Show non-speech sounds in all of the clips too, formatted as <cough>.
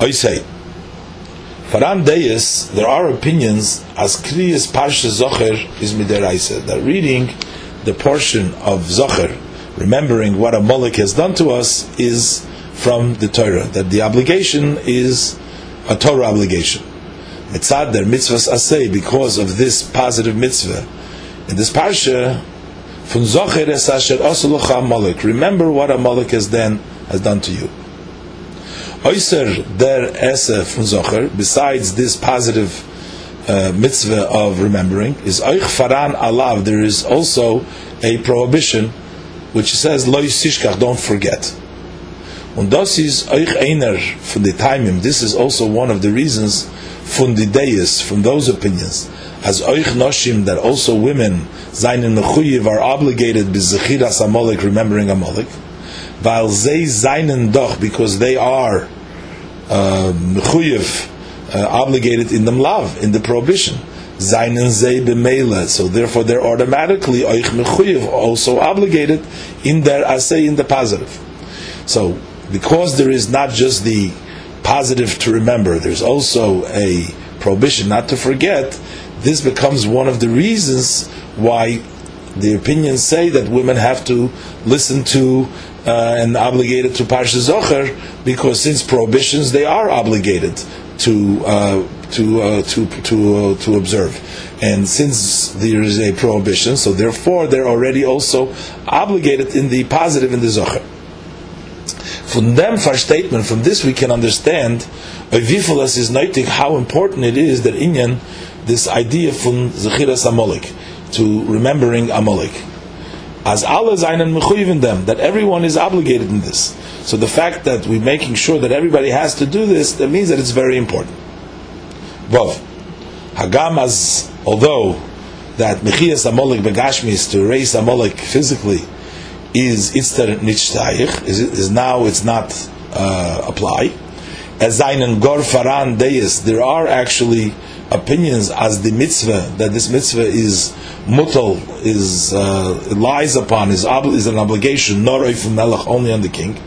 I say, Faran Deis, there are opinions as Kriyas Parsha Zocher is Mideraisa, that reading the portion of Zocher, remembering what a Amalek has done to us, is from the Torah, that the obligation is a Torah obligation. Mitzad der mitzvahs asay, because of this positive mitzvah. In this parsha, from Zocher es asher. Remember what Amalek has then has done to you. Oyser der esse from Zocher, besides this positive uh, mitzvah of remembering, is oich faran alav. There is also a prohibition which says lo yisishkach, don't forget. Und das ist euch einer von the timing. This is also one of the reasons from the deis, from those opinions, as euch noshim that also women seinen mechuyev are obligated bezechiras amalek, remembering amalek, because they are mechuyev uh, obligated in the love in the prohibition. Zainen ze b'meila, so therefore they're automatically euch mechuyev also obligated in their asay in the positive. So because there is not just the positive to remember. There's also a prohibition not to forget. This becomes one of the reasons why the opinions say that women have to listen to uh, and obligated to Parsha Zocher because since prohibitions they are obligated to uh, to uh, to to uh, to observe, and since there is a prohibition, so therefore they're already also obligated in the positive in the Zocher. From them statement, from this we can understand Oivifulas is noting how important it is that Inyan, this idea from Zechiras Amalek, to remembering Amalek. As Allah Zainan Mechuyiv them, that everyone is obligated in this. So the fact that we're making sure that everybody has to do this, that means that it's very important. Vav. Hagam as, although that Mechias Begashmi is to erase Amalek physically, is itzter nishtayich, is, is now it's not uh, apply. As zainen gor faran deis, there are actually opinions as the mitzvah that this mitzvah is mutal is uh, lies upon is ob- is an obligation not melech only on the king.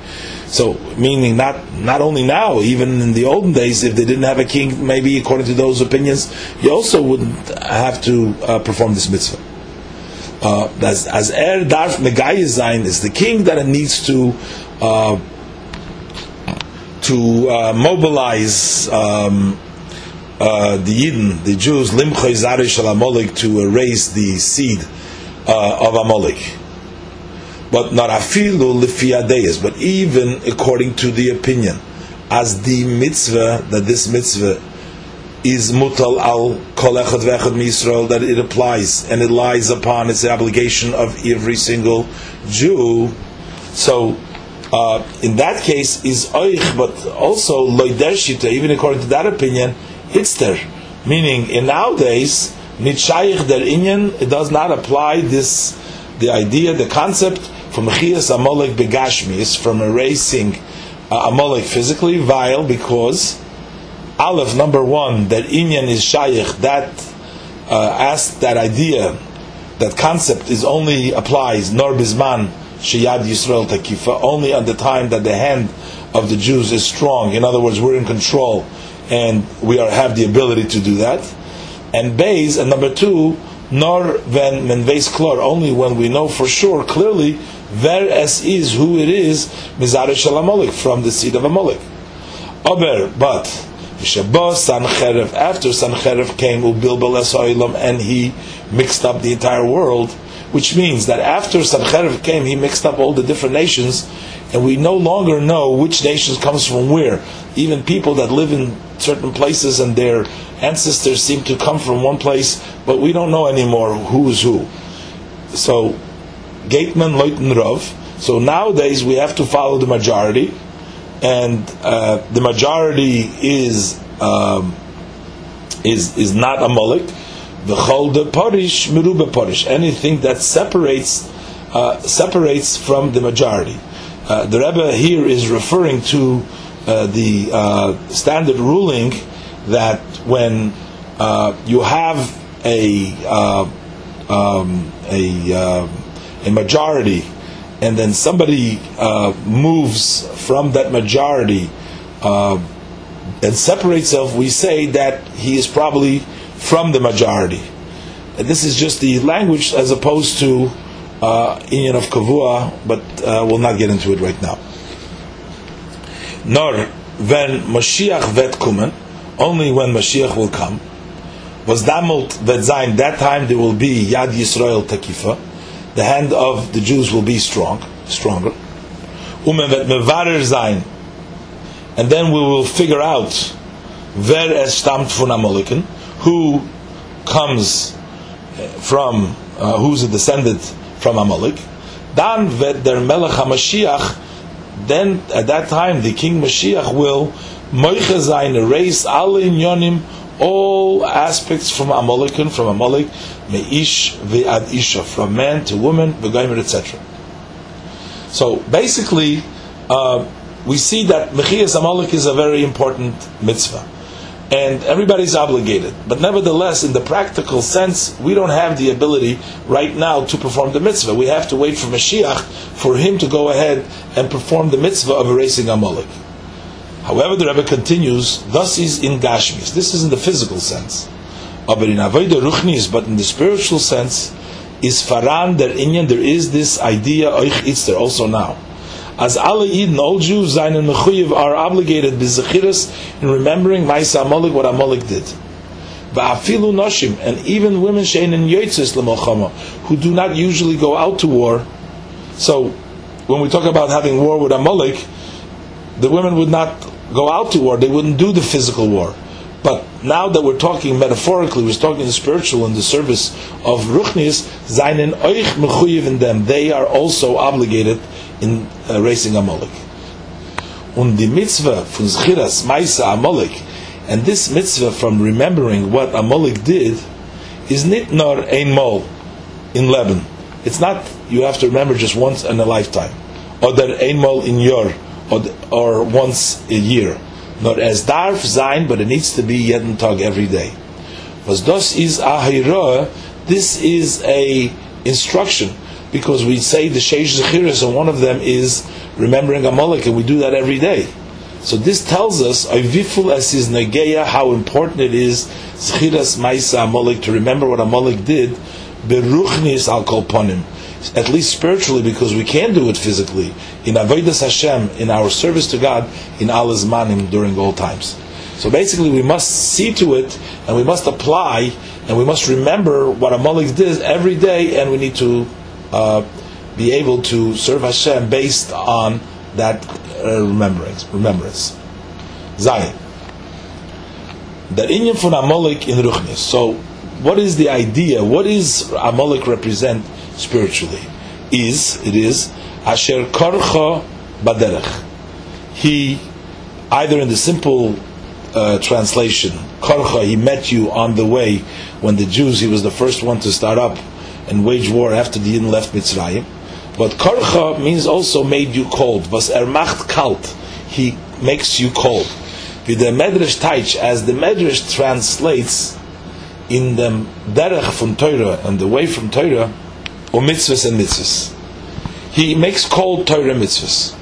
So meaning not not only now, even in the olden days, if they didn't have a king, maybe according to those opinions, you also wouldn't have to uh, perform this mitzvah uh, as, as Er Darf Megayizain is the king that it needs to uh, to uh, mobilize um, uh, the Yidden, the Jews, Limchoy Zarish Amalek, to erase the seed uh, of Amalek. But not afilu lifiadeis, but even according to the opinion, as the mitzvah, that this mitzvah is mutal al kol echad vechad misrael that it applies and it lies upon its obligation of every single Jew. So uh, in that case is oich, but also loider shita. Even according to that opinion, it's there. Meaning in nowadays nitshayich der inyan it does not apply this the idea the concept from mechias amalek begashmi is from erasing uh, amalek physically vile because Aleph, number one, that Inyan is Shaykh, that uh, asked that idea, that concept is only applies, nor bisman, Shiyad Yisrael Takifa, only at the time that the hand of the Jews is strong. In other words, we're in control and we are, have the ability to do that. And Bays, and number two, nor when menveis klor, only when we know for sure, clearly, ver es is who it is, mizare shalamolik, from the seed of Amalek. Aber, but, Sancherev, after Sancherev came Ubilbal and he mixed up the entire world, which means that after Sancherev came, he mixed up all the different nations, and we no longer know which nations comes from where. Even people that live in certain places and their ancestors seem to come from one place, but we don't know anymore who's who. So, Gateman Leuten Rov. So nowadays we have to follow the majority, and uh, the majority is um, is is not a mullik. The chol de parish merube parish. Anything that separates uh, separates from the majority. Uh, the Rebbe here is referring to uh, the uh, standard ruling that when uh, you have a um, a a majority and then somebody uh, moves from that majority uh, and separates himself, we say that he is probably from the majority. And this is just the language as opposed to uh, of Kavua, but uh, we'll not get into it right now. Nor when Mashiach vet kumen, only when Mashiach will come, was damult vet zain, that time there will be Yad Yisrael Takifa, the hand of the Jews will be strong, stronger. Umen vet mevarer zain, and then we will figure out wer es stammt von Amalekin, who comes from, uh, who's a descendant from Amalek. Dan vet der Melech HaMashiach, then at that time the King Mashiach will moiche sein, erase alle inyonim, all aspects from Amalekin, from Amalek, meish ve'ad isha, from man to woman, v'gaimer, etc. So basically, uh, we see that Mechias Amalek is a very important mitzvah. And everybody's obligated. But nevertheless, in the practical sense, we don't have the ability right now to perform the mitzvah. We have to wait for Mashiach for him to go ahead and perform the mitzvah of erasing Amalek. However, the Rebbe continues, thus is in Gashmis. This is in the physical sense. But in the spiritual sense, is Faran der Inyan, there is this idea, also now as alle Eden, all Jews, seinen Mechuyev are obligated b'zechiras in remembering Maisa Amalek, what Amalek did. Va'afilu noshim, and even women shein in yotzes l'molchama, who do not usually go out to war. So, when we talk about having war with Amalek, the women would not go out to war, they wouldn't do the physical war. Now that we're talking metaphorically, we're talking the spiritual in the service of Ruchnis, seinen euch mechuyev in them, they are also obligated in uh, racing Amalek. Und die Mitzvah von Zchiras Maisa Amalek, and this mitzvah from remembering what Amalek did, is not nor ein mol in Lebanon. It's not you have to remember just once in a lifetime, or that ein mol in your, or, or once a year. Not as darf sein, but it needs to be jeden tag every day. Was das is a this is a instruction because we say the Sheish Zechiris, and one of them is remembering Amalek, and we do that every day. So this tells us, Ayviful as is Negeya, how important it is, Zechiras Maisa Amalek, to remember what Amalek did, Beruchnis al Kolponim. At least spiritually, because we can do it physically. In Avodas Hashem, in our service to God, in Allah's manim during all times. So basically, we must see to it, and we must apply, and we must remember what Amalek did every day, and we need to uh, be able to serve Hashem based on that uh, remembrance. Remembrance. Zion. That inyan from Amalek in Ruchnis. So, what is the idea? What is Amalek represent spiritually? Is it is Asher Korcha Baderech. He either in the simple uh, translation, Korcha, he met you on the way when the Jews, he was the first one to start up and wage war after the Yidden left Mitzrayim. But Korcha means also made you cold. Was er macht kalt. He makes you cold. With the Medrash Taich, as the Medrash translates in the Derech from Torah and the way from Torah, or mitzvahs and mitzvahs. He makes cold Torah mitzvahs.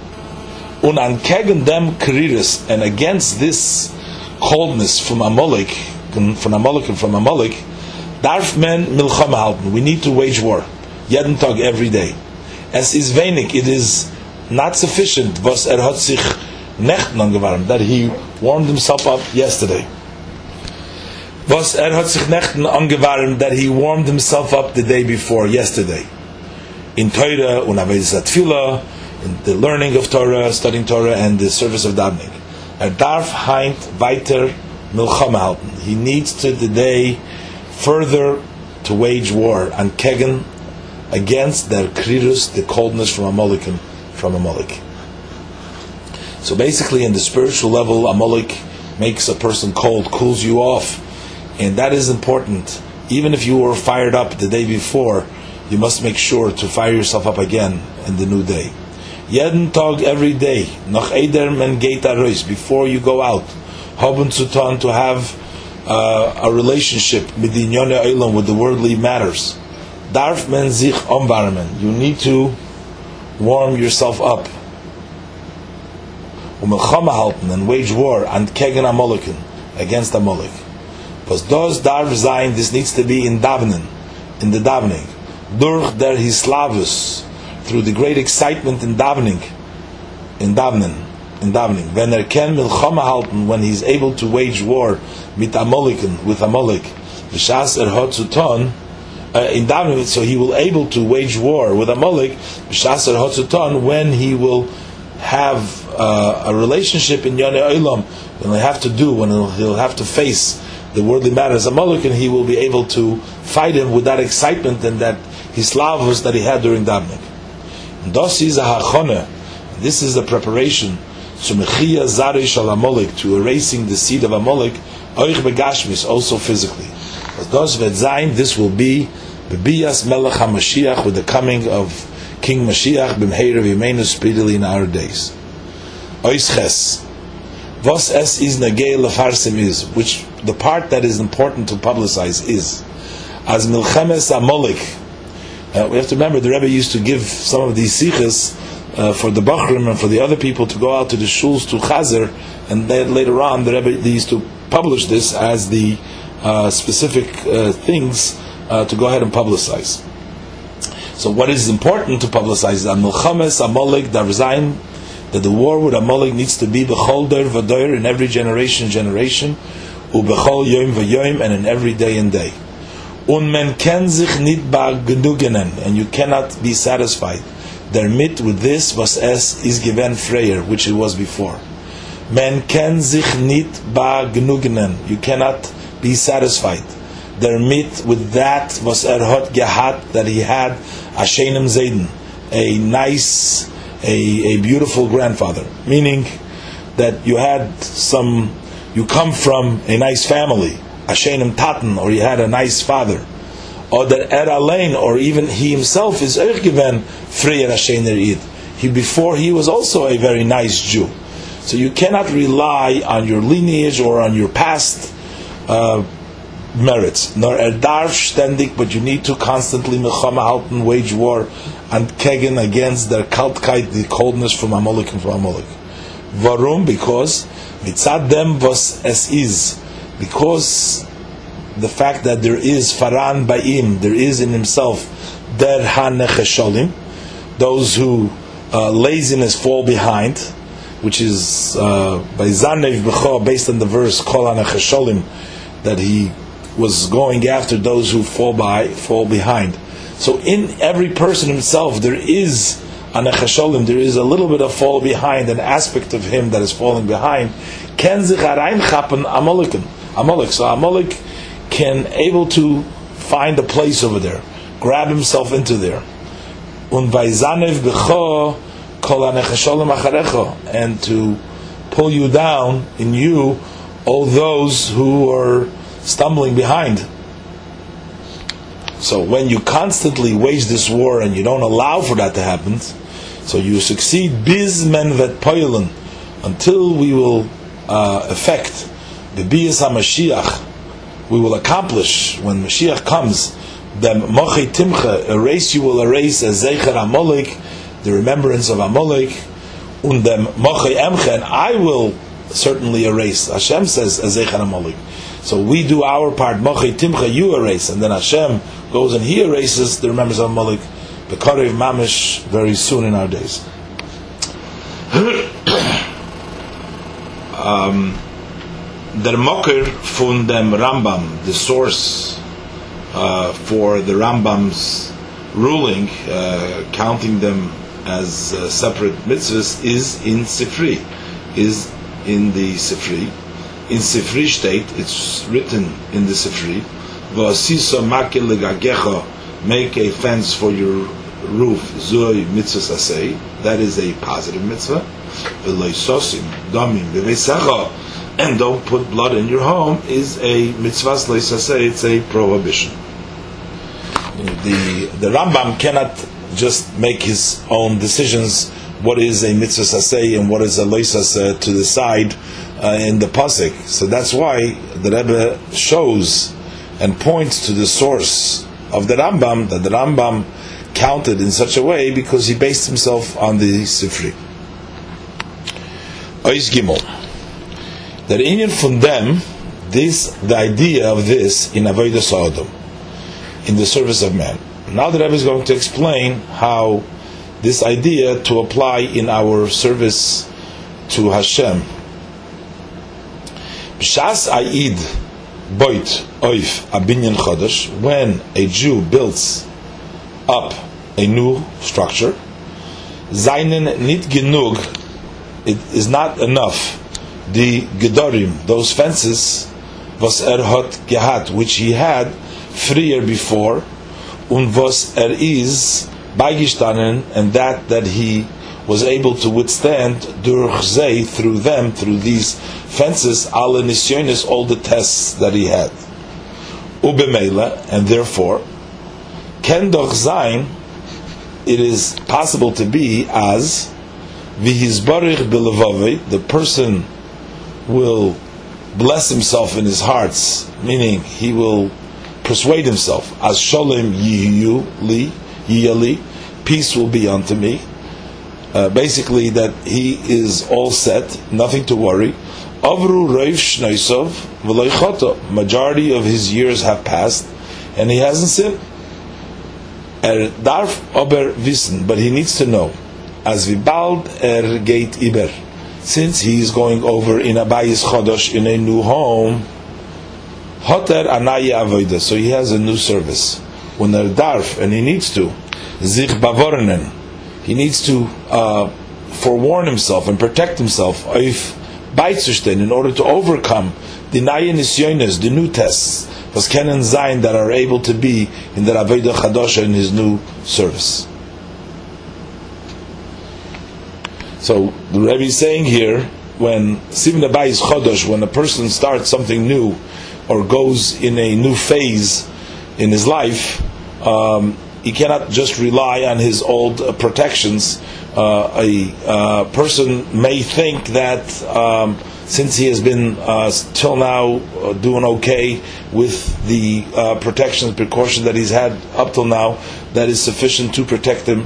Un an kegen dem kriris, and against this coldness from Amalek, from Amalek and from Amalek, Darf men milchama halten. We need to wage war. Jeden Tag, every day. As is wenig, it is not sufficient, was er hat sich nechten angewarmt, that he warmed himself up yesterday. Was er hat sich nechten angewarmt, that he warmed himself up the day before, yesterday. In Torah, und Avedis Atfila, in the learning of Torah, studying Torah, and the service of davening. Er darf heint weiter milchama halten. He needs to the day further to wage war on Kegen against their krirus, the coldness from Amalek from Amalek. So basically, in the spiritual level, Amalek makes a person cold, cools you off, and that is important. Even if you were fired up the day before, you must make sure to fire yourself up again in the new day. Jeden Tag every day, noch eder men geht before you go out, haben zu tun to have uh, a relationship with the worldly matters. Darf men sich umwarmen. You need to warm yourself up. umelchama halten and wage war and kegen Amalekin against Amalek. Because those darv zayin, this needs to be in davening, in the davening. Durch der hislavus, through the great excitement in davening, in davening, in davening. When er ken milchama halten, when he's able to wage war mit Amalekin, with Amalek, v'shas er hotzuton, uh, in davening, so he will able to wage war with Amalek, v'shas er hotzuton, when he will have uh, a relationship in Yonei Olam, when he'll have to do, when he'll, he'll have to face the worldly matters a Moloch, and he will be able to fight him with that excitement and that his hislavus that he had during davening. Das is a. This is the preparation to mechia zarish al Amalek, to erasing the seed of Amalek, oich begashmis, also physically. Wird sein, this will be bebias melech HaMashiach, with the coming of King Mashiach, b'mheir v'yimeinu speedily in our days. Ois ches. Was es is nagei lefarsim is, which the part that is important to publicize is, as milchemes amolik. Uh, we have to remember the Rebbe used to give some of these sikhs uh, for the Bachrim and for the other people to go out to the shuls to Chazer, and then later on the Rebbe used to publish this as the uh, specific uh, things uh, to go ahead and publicize. So what is important to publicize is Milchemes Amolik Darzain that the war with Amalek needs to be b'chol der v'doir in every generation generation, u'b'chol yom v'yom and in every day and day. Un men ken sich nit genugenen and you cannot be satisfied. Der mit with this was es is given freyer, which it was before. Men ken sich nit genugenen. You cannot be satisfied. Der mit with that was er hot gehat that he had a sheinem zayden, a nice a, a beautiful grandfather, meaning that you had some, you come from a nice family, Ashenim Tatan, or you had a nice father, or that Er Alain, or even he himself is Ergiven Freyer Ashener Id. He before he was also a very nice Jew. So you cannot rely on your lineage or on your past uh, merits. Nor erdarf ständig, but you need to constantly milchama halten, wage war, and kegen against their kaltkeit, the coldness from Amalek and from Amalek. Varum, because mitzad them was as is, because the fact that there is faran ba'im, there is in himself der hanechesholim, those who uh, laziness fall behind, which is uh, by Zanev based on the verse Kol hanechesholim, that he was going after those who fall by, fall behind. So in every person himself, there is anachasholim, there is a little bit of fall behind, an aspect of him that is falling behind. Ken zicharaim chapen amolik. So amolik can able to find a place over there, grab himself into there. Kol acharecho, and to pull you down in you, all those who are stumbling behind. So when you constantly wage this war and you don't allow for that to happen, so you succeed bizmen vet poilen until we will uh, effect the bias Mashiach. We will accomplish when Mashiach comes. The mochi timcha erase you will erase as zecher amolik, the remembrance of amolik, und dem mochi emcha, and I will certainly erase. Hashem says as zecher amolik. So we do our part, Mochi Timcha, you erase, and then Hashem goes and he erases the remembrance of Malik, Bekarev Mamish, very soon in our days. <coughs> um, der Mocker von dem Rambam, the source uh, for the Rambam's ruling, uh, counting them as uh, separate mitzvahs, is in Sifri, is in the Sifri in Sifri state, it's written in the Sifri, V'asisa makil legagecha, make a fence for your roof, zoi mitzvah asay, that is a positive mitzvah, damim, v'vesacha, and don't put blood in your home, is a mitzvah loisasay, it's a prohibition. The, the Rambam cannot just make his own decisions what is a mitzvah saseh and what is a loisaseh to decide uh, in the pasuk. So that's why the Rebbe shows and points to the source of the Rambam that the Rambam counted in such a way because he based himself on the Sifri. Ois Gimel. That Inyan from them, this the idea of this in Avodah Sodom, in the service of man. Now the Rebbe is going to explain how this idea to apply in our service to Hashem. B'shas Aid Boit Oif Abinyan Chodesh, when a Jew builds up a new structure, Zainen nit genug, it is not enough. The Gedorim, those fences, was er hat gehat, which he had freer before, und was er is beigestanden, and that that he was able to withstand durch ze through them through these fences alle nisyonis all the tests that he had. Ubemela and therefore ken it is possible to be as vihizbarich belevave the person will bless himself in his hearts meaning he will persuade himself as shalom yiyu li yiyali peace will be unto me uh, basically that he is all set, nothing to worry. Avru Shnaisov V'loichoto. Majority of his years have passed, and he hasn't sinned. Er darf aber wissen, but he needs to know, as vibald er gate iber, since he is going over in a bayis chodosh in a new home, hoter anayi avoida, so he has a new service. When er darf, and he needs to, zich bavornen, he needs to uh, forewarn himself and protect himself if in order to overcome the Nayan Nisyonis, the new tests, was Kenan Zayin that are able to be in the Avodah Chadosha in his new service. So the Rebbe is saying here, when Sivin is Chodosh, when a person starts something new or goes in a new phase in his life, um, he cannot just rely on his old uh, protections. Uh, a uh, person may think that um, since he has been uh, till now uh, doing okay with the uh, protections, precautions that he's had up till now, that is sufficient to protect him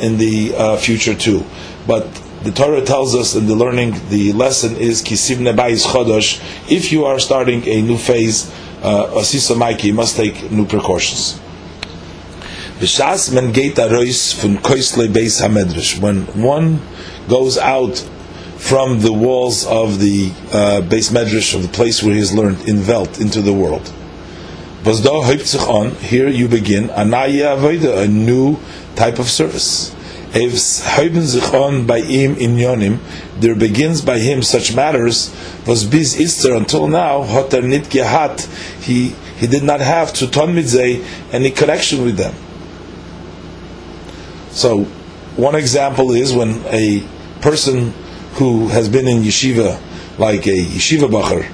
in the future too. But the Torah tells us in the learning, the lesson is kisiv nebayis chodosh. If you are starting a new phase, uh, you must take new precautions. B'shas men geit arois fun koisle beis hamedrash. When one goes out from the walls of the uh, base medrash of the place where he has learned in Welt into the world. Was da sich on, here you begin, anaya avoida, a new type of service. Evs heuben sich on by im inyonim, there begins by him such matters, was bis ister until now, hot er nit gehat, he, he did not have to ton mitzay any connection with them. So, one example is when a person who has been in yeshiva, like a yeshiva bacher,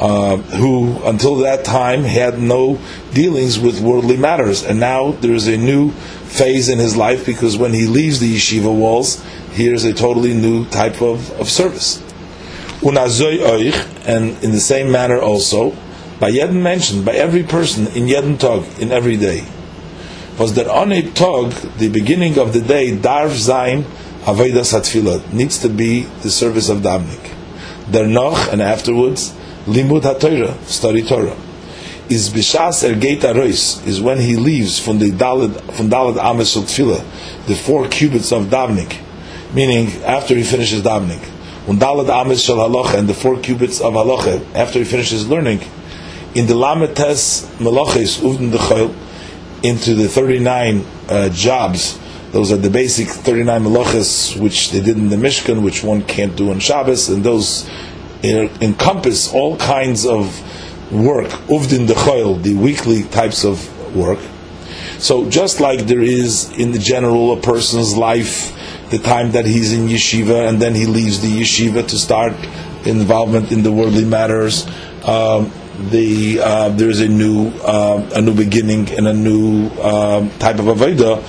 uh, who until that time had no dealings with worldly matters, and now there's a new phase in his life because when he leaves the yeshiva walls, here's a totally new type of, of service. And in the same manner also, by Yedin mentioned, by every person in Yedin Tog, in every day was that on a tog, the beginning of the day, darv zayin avodas hatfila needs to be the service of damnik. noch and afterwards limud haTorah, study Torah. Is bishas er gate arois is when he leaves from the dalad from dalad ames tefillah, the four cubits of davnik, meaning after he finishes davnik. When dalad ames halacha and the four cubits of halacha after he finishes learning, in the lametes meloches uvden the into the 39 uh, jobs. Those are the basic 39 melachas which they did in the Mishkan, which one can't do on Shabbos, and those encompass all kinds of work, uvdin dechoil, the weekly types of work. So just like there is in the general a person's life, the time that he's in yeshiva and then he leaves the yeshiva to start involvement in the worldly matters. Um, the uh, there's a new uh, a new beginning and a new uh, type of avodah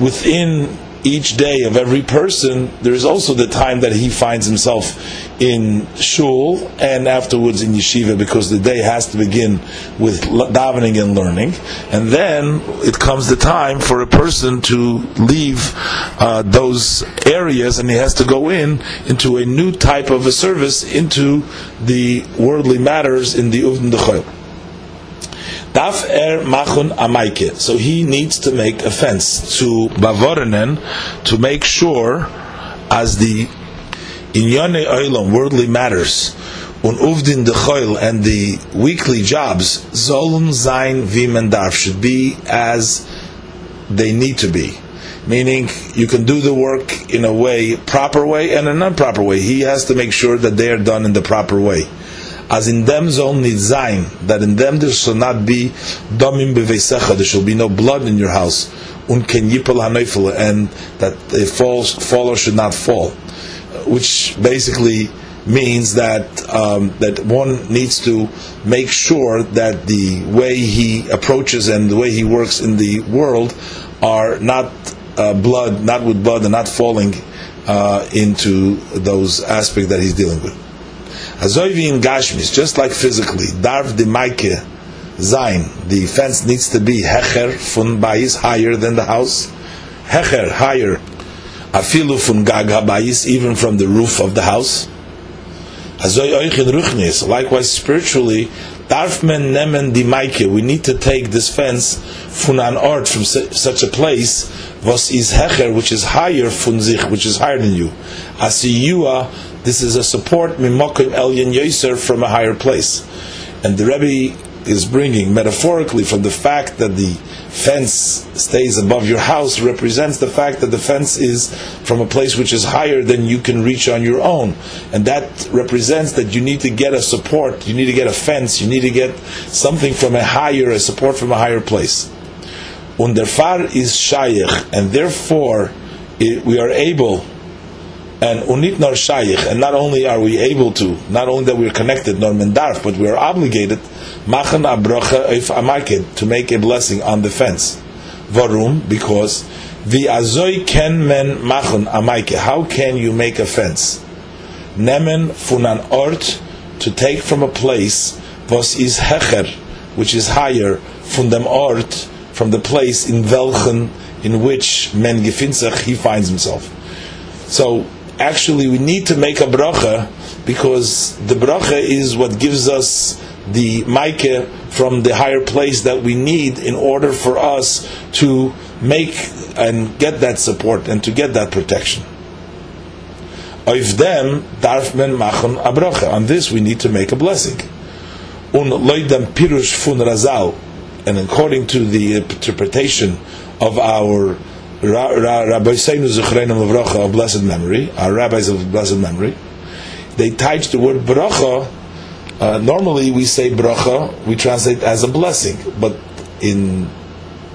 within each day of every person, there is also the time that he finds himself in shul and afterwards in yeshiva because the day has to begin with davening and learning. And then it comes the time for a person to leave uh, those areas and he has to go in into a new type of a service into the worldly matters in the Uvn Dechoil. Daf er machun amaike. So he needs to make a fence to Bavorenen to make sure as the inyane oilam, worldly matters, un uvdin dechoil and the weekly jobs, zolum zain vim and darf should be as they need to be. Meaning, you can do the work in a way, proper way, and an improper way. He has to make sure that they are done in the proper way as in them zone need zain, that in them there shall not be domim beveisecha, there shall be no blood in your house, unken yipel hanoifel, and that a falls, faller should not fall, which basically means that um, that one needs to make sure that the way he approaches and the way he works in the world are not uh, blood, not with blood, and not falling uh, into those aspects that he's dealing with. Azoivi in Gashmis, just like physically, Darv de Maike Zain, the fence needs to be Hecher fun Bayis, higher than the house. Hecher, higher. Afilu fun Gag Habayis, even from the roof of the house. Azoy Oichin Ruchnis, likewise spiritually, Darf men nemen di Maike, we need to take this fence fun an art from such a place, was is Hecher, which is higher fun sich, which is higher than you. Asiyua, this is a support mimokim elyon yoser from a higher place, and the Rebbe is bringing metaphorically from the fact that the fence stays above your house represents the fact that the fence is from a place which is higher than you can reach on your own, and that represents that you need to get a support, you need to get a fence, you need to get something from a higher, a support from a higher place. Und der Far is shayich, and therefore it, we are able and unit nor shayich, and not only are we able to, not only that we're connected, nor mendarf, but we're obligated, machan abrocha if amarked, to make a blessing on the fence. Varum, because the azoy ken men machon amaike. How can you make a fence? Nemen funan ort, to take from a place, was is hecher, which is higher, from dem ort, from the place in welchen, in which men gefinzach, he finds himself. So, actually we need to make a bracha because the bracha is what gives us the maike from the higher place that we need in order for us to make and get that support and to get that protection. Of them, darf men machen bracha. On this we need to make a blessing. Un loidam pirush fun razal, and according to the interpretation of our Rabbi Seinu Zuchreinu Levracha of blessed memory, our rabbis of blessed memory, they touch the word bracha. Uh, normally we say bracha, we translate as a blessing, but in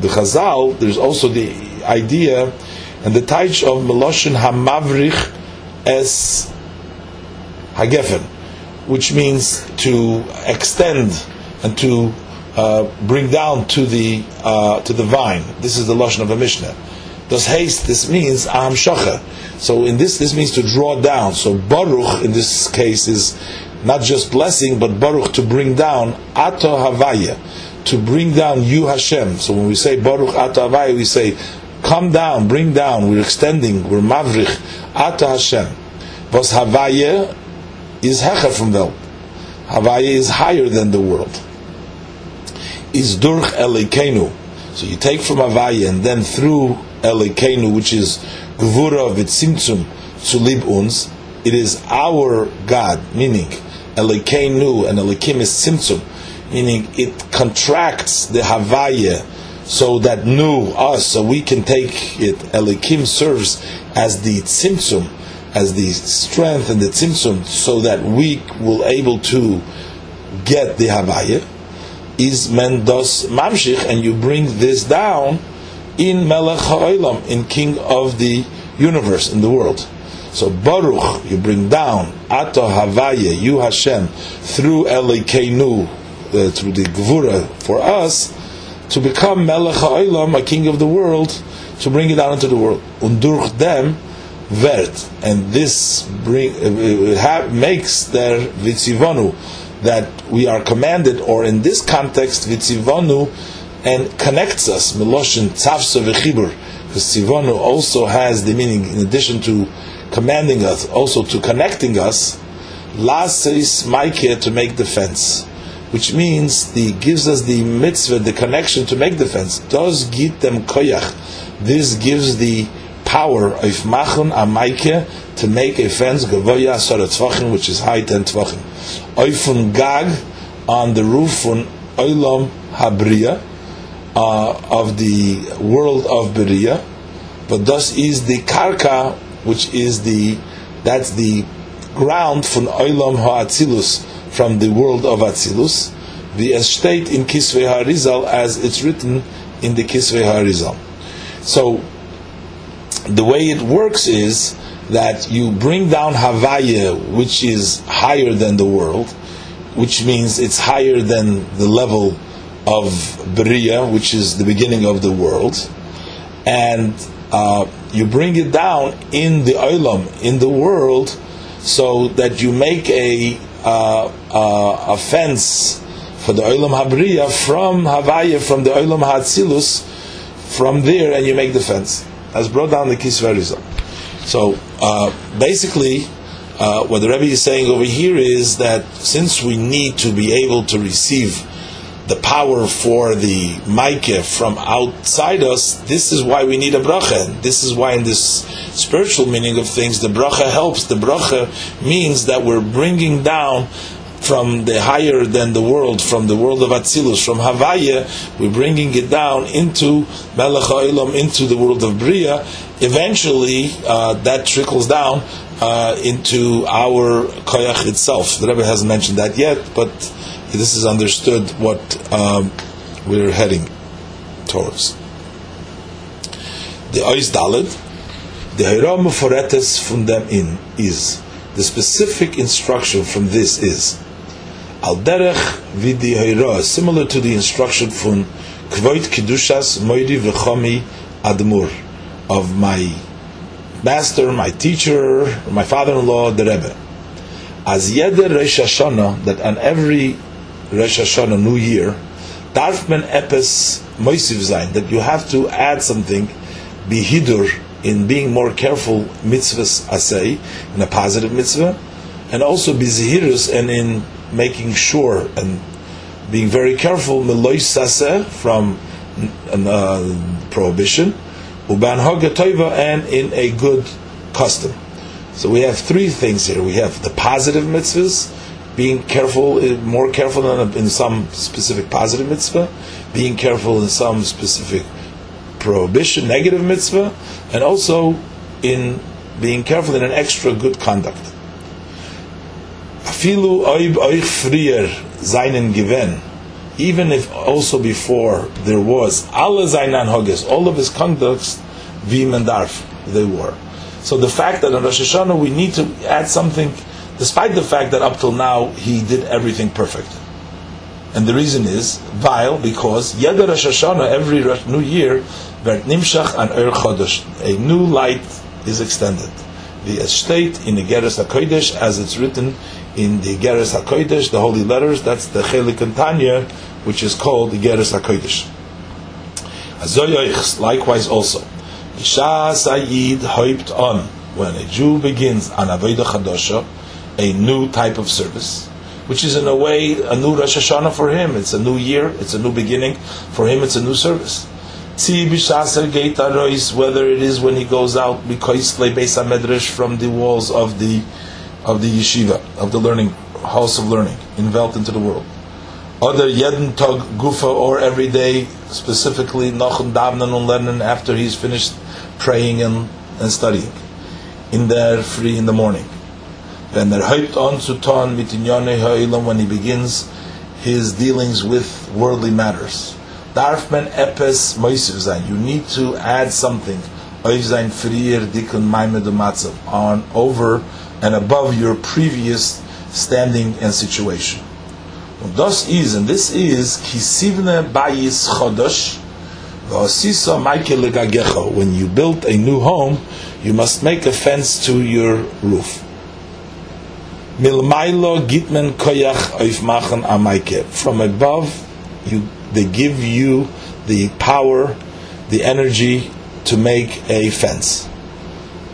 the Chazal, there's also the idea and the taich of Meloshin Hamavrich as Hagefen, which means to extend and to uh, bring down to the uh, to the vine. This is the lashon of a Mishnah. Does haste? This means am shocha. So in this, this means to draw down. So baruch in this case is not just blessing, but baruch to bring down ato havaya, to bring down you Hashem. So when we say baruch ato havaya, we say come down, bring down. We're extending. We're mavrich ato Hashem. Was havaya is hecher from the Havaya is higher than the world. Is durch elikenu. So you take from Havaya and then through Elikenu, which is Gvura Vitzimtzum Tzulib Uns, it is our God, meaning Elikenu and Elikim is Tzimtzum, meaning it contracts the Havaya so that nu, us, so we can take it. Elikim serves as the Tzimtzum, as the strength and the Tzimtzum, so that we will able to get the Havaya. Is mendos mamshich, and you bring this down in Melech Ha'olam, in King of the universe, in the world. So Baruch, you bring down Ato Havaye, you Hashem, through Elikenu, uh, through the Gvura for us, to become Melech Ha'olam, a King of the world, to bring it down into the world. Und durch them wird, and this bring uh, uh makes their vitzivonu that we are commanded, or in this context, vitzivonu, and connects us, miloshin tzavsa v'chibur, because tzivonu also has the meaning, in addition to commanding us, also to connecting us, lasis maike to make defense which means the gives us the mitzvah, the connection to make defense. Does git them koyach. This gives the power of machon amaike to make a fence gavoya sora tvachim, which is high ten tvachim. Oifun gag on the roof on oilam habriya uh, of the world of Beria, but thus is the karka, which is the that's the ground from oilam ha'atzilus from the world of Atzilus, the estate in Kisvei Harizal as it's written in the Kisvei Harizal. So the way it works is that you bring down Havaya, which is higher than the world, which means it's higher than the level of Beria, which is the beginning of the world, and uh, you bring it down in the Olam, in the world, so that you make a uh, uh, a fence for the Olam Habriya from Havaya, from the Olam Hatzilus, from there, and you make the fence. As brought down the Kisvei Harizal. So uh, basically, uh, what the Rebbe is saying over here is that since we need to be able to receive the power for the Maike from outside us, this is why we need a bracha. This is why in this spiritual meaning of things, the bracha helps. The bracha means that we're bringing down from the higher than the world, from the world of Atzilus, from Havaya, we're bringing it down into Melech HaOlam, into the world of Bria. Eventually, uh, that trickles down uh, into our Koyach itself. The Rebbe hasn't mentioned that yet, but this is understood what um, we're heading towards. The Ois Dalid, the Hiram Foretes from them in is the specific instruction from this is Al derech vidi Hira, similar to the instruction from Kvoit Kedushas Moiri V'chomi Admur of my master, my teacher, my father-in-law, the Rebbe. As Yeder Rosh Hashanah, that on every Rosh Hashanah, New Year, darf man epes moisiv sein, that you have to add something, bihidur, in being more careful, mitzvahs asay, in a positive mitzvah, and also bizihirus, and in making sure and being very careful, from uh, prohibition, uban toiva, and in a good custom. So we have three things here. We have the positive mitzvahs, being careful, uh, more careful in some specific positive mitzvah, being careful in some specific prohibition, negative mitzvah, and also in being careful in an extra good conduct. Afilu oib oich frier seinen gewen, even if also before there was alle seinen hoges, all of his conducts, wie man darf, they were. So the fact that on Rosh Hashanah we need to add something despite the fact that up till now he did everything perfect. And the reason is, vile, because Yeder Rosh Hashanah, every new year, Vert Nimshach an Er Chodesh, a new light is extended. The estate in the Geras HaKodesh, as it's written in the Geras HaKodesh, the holy letters, that's the Chelik and Tanya, which is called the Geras HaKodesh. Azoyoichs, likewise also. Isha Sayyid hoiped on, when a Jew begins an Avodah Chadosha, a new type of service, which is in a way a new Rosh Hashanah for him. It's a new year, it's a new beginning. For him, it's a new service. Whether it is when he goes out because from the walls of the of the yeshiva of the learning house of learning enveloped into the world, other yedin tog gufa or every day specifically nachum davnan and lernen after he's finished praying and, and studying in there free in the morning then er hyped on to ton mitinyane ha'ilam when he begins his dealings with worldly matters. Darfman epes moisiv zayin. You need to add something. Oiv zayin frier dikun maimed on over and above your previous standing and situation. Und is, and this is, kisivne bayis chodosh, When you build a new home, you must make a fence to your roof. Milmailo gitmen koyach oifmachen amaike. From above, you, they give you the power, the energy to make a fence.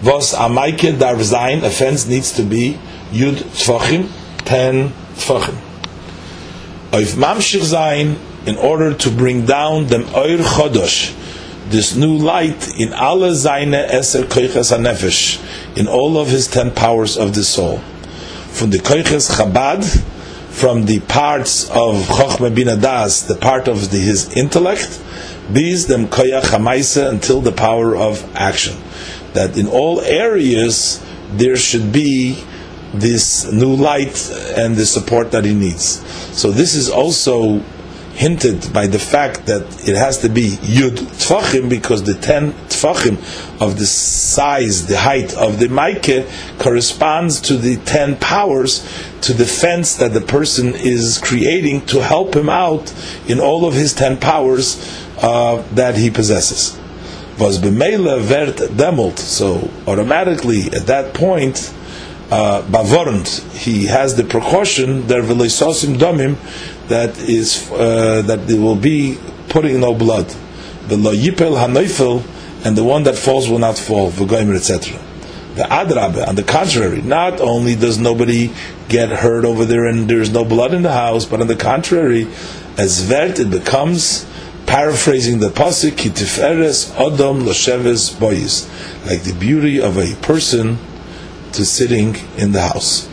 Vos amaike dar zayin, a needs to be yud tfachim, ten tfachim. Oif mamshich zayin, in order to bring down the oir chodosh, this new light in alle seine eser koiches hanefesh, in all of his ten powers of the soul. From the koiches Chabad, from the parts of Chochmah Bin Das, the part of the, his intellect, these them koyach hamaisa until the power of action. That in all areas there should be this new light and the support that he needs. So this is also hinted by the fact that it has to be yud tfachim because the ten tfachim of the size, the height of the maike corresponds to the ten powers to the fence that the person is creating to help him out in all of his ten powers uh, that he possesses. Was b'meila vert demult, so automatically at that point uh, he has the precaution there v'leisosim domim that is uh, that there will be putting no blood. The lo yipel hanoifel and the one that falls will not fall. V'goimer etc. The adrabe, on the contrary, not only does nobody get hurt over there and there's no blood in the house, but on the contrary, as vert it becomes paraphrasing the pasuk kitiferes odom losheves boyis, like the beauty of a person to sitting in the house.